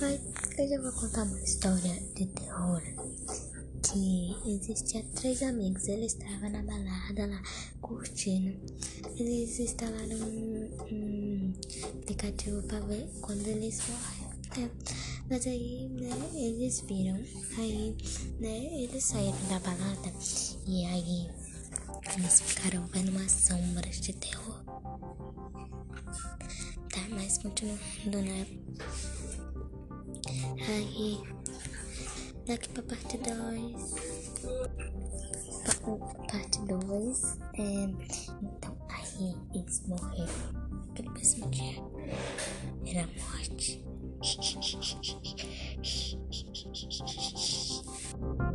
Mas eu já vou contar uma história de terror. Que existia três amigos, eles estavam na balada lá, curtindo. Eles instalaram um, um aplicativo pra ver quando eles morrem. É. Mas aí, né, eles viram. Aí, né, eles saíram da balada. E aí, eles ficaram vendo umas sombras de terror. Tá, mas continuando, né? Aí, daqui pra parte 2. Parte 2. É, então, aí eles morreram. Aquele mesmo dia. Era morte.